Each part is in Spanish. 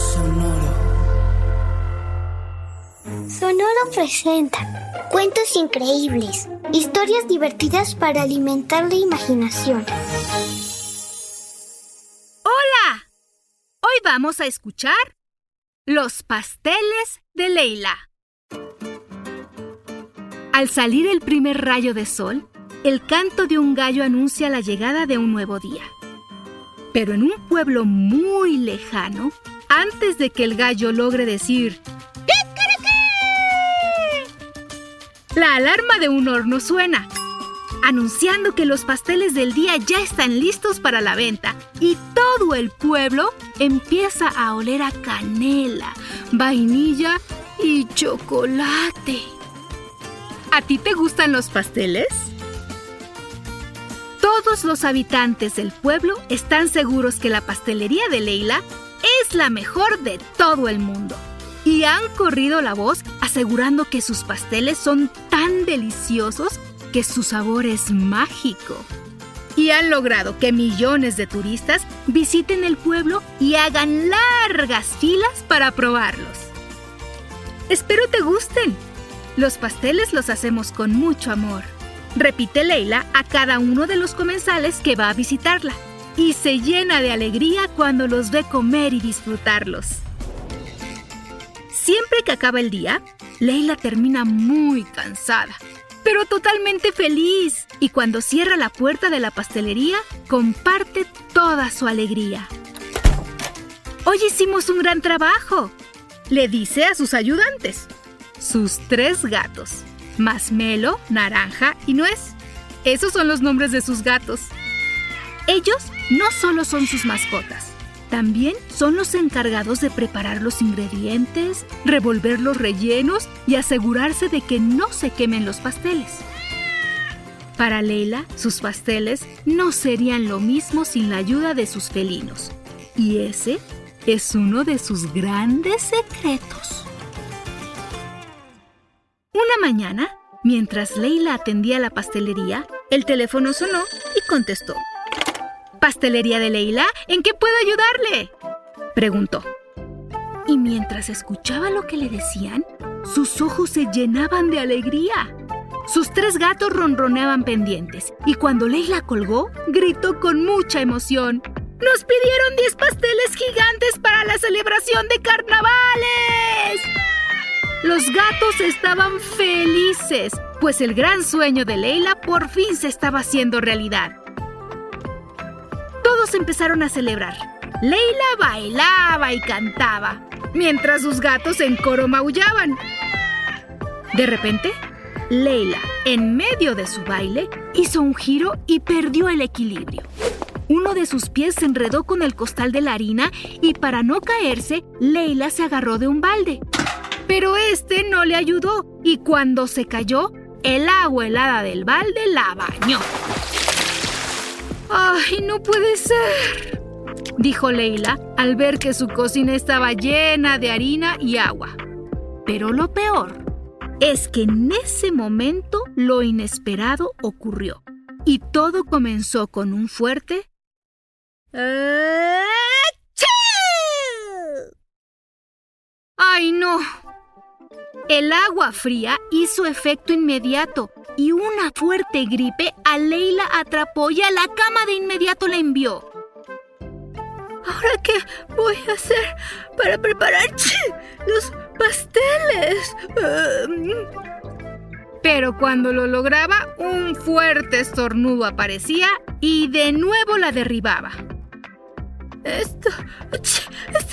Sonoro. Sonoro presenta cuentos increíbles, historias divertidas para alimentar la imaginación. ¡Hola! Hoy vamos a escuchar Los pasteles de Leila. Al salir el primer rayo de sol, el canto de un gallo anuncia la llegada de un nuevo día. Pero en un pueblo muy lejano, antes de que el gallo logre decir La alarma de un horno suena, anunciando que los pasteles del día ya están listos para la venta y todo el pueblo empieza a oler a canela, vainilla y chocolate. ¿A ti te gustan los pasteles? Todos los habitantes del pueblo están seguros que la pastelería de Leila es la mejor de todo el mundo. Y han corrido la voz asegurando que sus pasteles son tan deliciosos que su sabor es mágico. Y han logrado que millones de turistas visiten el pueblo y hagan largas filas para probarlos. Espero te gusten. Los pasteles los hacemos con mucho amor. Repite Leila a cada uno de los comensales que va a visitarla y se llena de alegría cuando los ve comer y disfrutarlos. Siempre que acaba el día, Leila termina muy cansada, pero totalmente feliz y cuando cierra la puerta de la pastelería, comparte toda su alegría. Hoy hicimos un gran trabajo, le dice a sus ayudantes, sus tres gatos, Masmelo, Naranja y Nuez. Esos son los nombres de sus gatos. Ellos no solo son sus mascotas, también son los encargados de preparar los ingredientes, revolver los rellenos y asegurarse de que no se quemen los pasteles. Para Leila, sus pasteles no serían lo mismo sin la ayuda de sus felinos. Y ese es uno de sus grandes secretos. Una mañana, mientras Leila atendía la pastelería, el teléfono sonó y contestó. ¿Pastelería de Leila? ¿En qué puedo ayudarle? Preguntó. Y mientras escuchaba lo que le decían, sus ojos se llenaban de alegría. Sus tres gatos ronroneaban pendientes y cuando Leila colgó, gritó con mucha emoción. ¡Nos pidieron 10 pasteles gigantes para la celebración de carnavales! Los gatos estaban felices, pues el gran sueño de Leila por fin se estaba haciendo realidad. Empezaron a celebrar. Leila bailaba y cantaba, mientras sus gatos en coro maullaban. De repente, Leila, en medio de su baile, hizo un giro y perdió el equilibrio. Uno de sus pies se enredó con el costal de la harina y para no caerse, Leila se agarró de un balde. Pero este no le ayudó y cuando se cayó, el agua helada del balde la bañó. ¡Ay, no puede ser! dijo Leila al ver que su cocina estaba llena de harina y agua. Pero lo peor es que en ese momento lo inesperado ocurrió y todo comenzó con un fuerte ¡Ay, no! El agua fría hizo efecto inmediato y una fuerte gripe a Leila atrapó y a la cama de inmediato la envió. ¿Ahora qué voy a hacer para preparar los pasteles? Pero cuando lo lograba, un fuerte estornudo aparecía y de nuevo la derribaba. Esto, esto,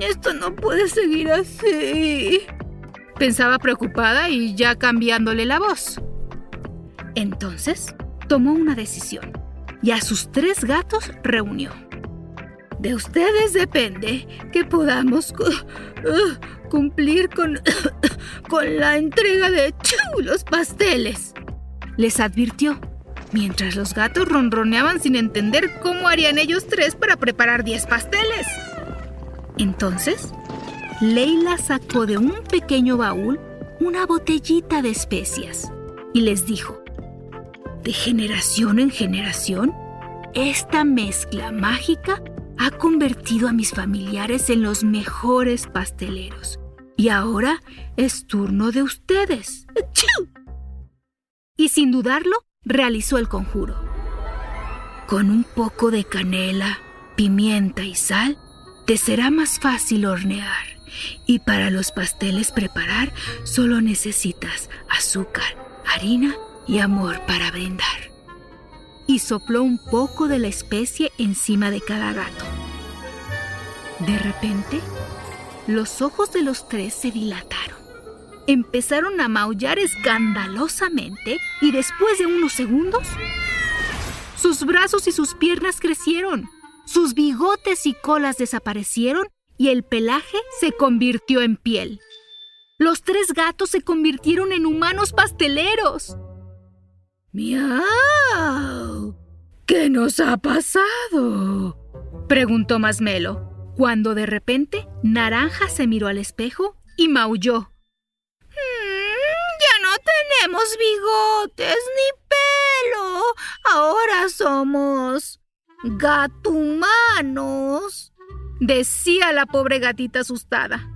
esto no puede seguir así. Pensaba preocupada y ya cambiándole la voz. Entonces, tomó una decisión y a sus tres gatos reunió. De ustedes depende que podamos uh, cumplir con, con la entrega de los pasteles, les advirtió, mientras los gatos ronroneaban sin entender cómo harían ellos tres para preparar diez pasteles. Entonces, Leila sacó de un pequeño baúl una botellita de especias y les dijo, de generación en generación, esta mezcla mágica ha convertido a mis familiares en los mejores pasteleros. Y ahora es turno de ustedes. Y sin dudarlo, realizó el conjuro. Con un poco de canela, pimienta y sal, te será más fácil hornear. Y para los pasteles preparar, solo necesitas azúcar, harina y amor para brindar y sopló un poco de la especie encima de cada gato. De repente, los ojos de los tres se dilataron. Empezaron a maullar escandalosamente y después de unos segundos, sus brazos y sus piernas crecieron, sus bigotes y colas desaparecieron y el pelaje se convirtió en piel. Los tres gatos se convirtieron en humanos pasteleros. ¡Miau! ¿Qué nos ha pasado? preguntó Masmelo, cuando de repente Naranja se miró al espejo y maulló. Mm, ya no tenemos bigotes ni pelo. Ahora somos gatumanos, decía la pobre gatita asustada.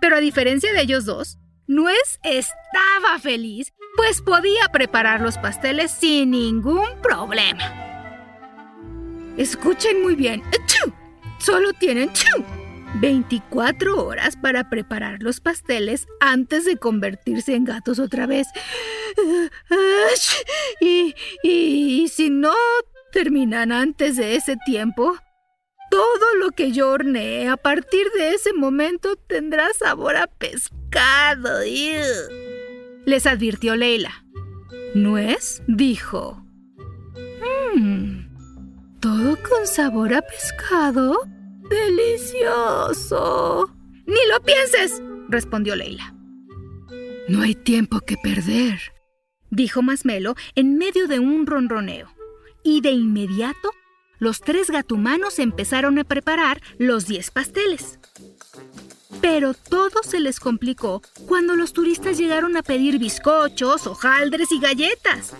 Pero a diferencia de ellos dos, Nuez estaba feliz, pues podía preparar los pasteles sin ningún problema. Escuchen muy bien. Solo tienen 24 horas para preparar los pasteles antes de convertirse en gatos otra vez. Y, y si no terminan antes de ese tiempo, todo lo que yo horneé a partir de ese momento tendrá sabor a pescado. Les advirtió Leila. ¿Nuez? dijo. Mmm, todo con sabor a pescado. Delicioso. Ni lo pienses, respondió Leila. No hay tiempo que perder, dijo Masmelo en medio de un ronroneo. Y de inmediato los tres gatumanos empezaron a preparar los diez pasteles. Pero todo se les complicó cuando los turistas llegaron a pedir bizcochos, hojaldres y galletas.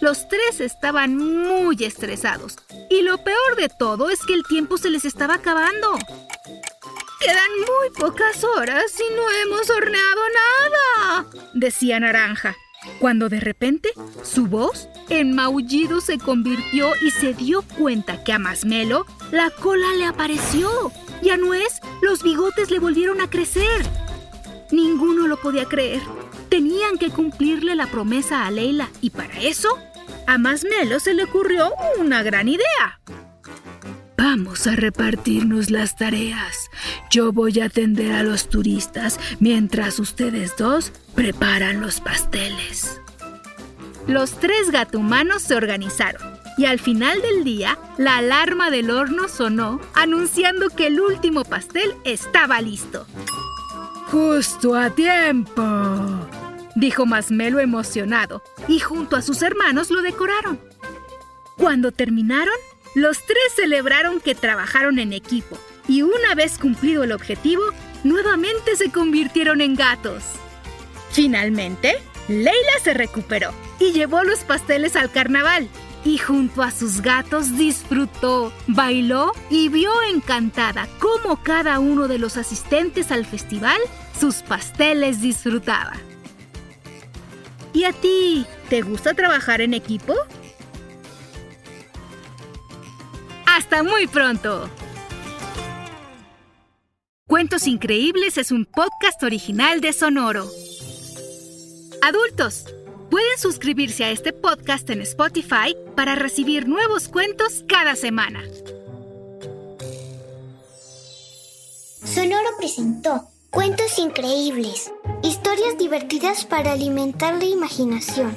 Los tres estaban muy estresados y lo peor de todo es que el tiempo se les estaba acabando. Quedan muy pocas horas y no hemos horneado nada, decía Naranja cuando de repente su voz en maullido se convirtió y se dio cuenta que a Masmelo la cola le apareció y a Nuez los bigotes le volvieron a crecer. Ninguno lo podía creer. Tenían que cumplirle la promesa a Leila y para eso a Masmelo se le ocurrió una gran idea. Vamos a repartirnos las tareas. Yo voy a atender a los turistas mientras ustedes dos preparan los pasteles. Los tres gatumanos se organizaron y al final del día la alarma del horno sonó anunciando que el último pastel estaba listo. Justo a tiempo, dijo Masmelo emocionado y junto a sus hermanos lo decoraron. Cuando terminaron, los tres celebraron que trabajaron en equipo y una vez cumplido el objetivo, nuevamente se convirtieron en gatos. Finalmente, Leila se recuperó y llevó los pasteles al carnaval. Y junto a sus gatos disfrutó, bailó y vio encantada cómo cada uno de los asistentes al festival sus pasteles disfrutaba. ¿Y a ti? ¿Te gusta trabajar en equipo? Hasta muy pronto. Cuentos Increíbles es un podcast original de Sonoro. Adultos, pueden suscribirse a este podcast en Spotify para recibir nuevos cuentos cada semana. Sonoro presentó Cuentos Increíbles, historias divertidas para alimentar la imaginación.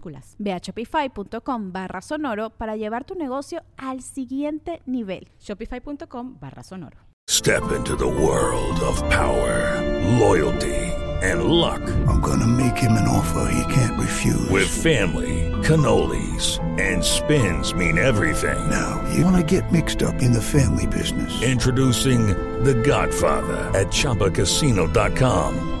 Ve a shopify.com barra sonoro para llevar tu negocio al siguiente nivel. Shopify.com barra sonoro. Step into the world of power, loyalty, and luck. I'm gonna make him an offer he can't refuse. With family, cannolis, and spins mean everything. Now, you wanna get mixed up in the family business. Introducing The Godfather at ChumbaCasino.com.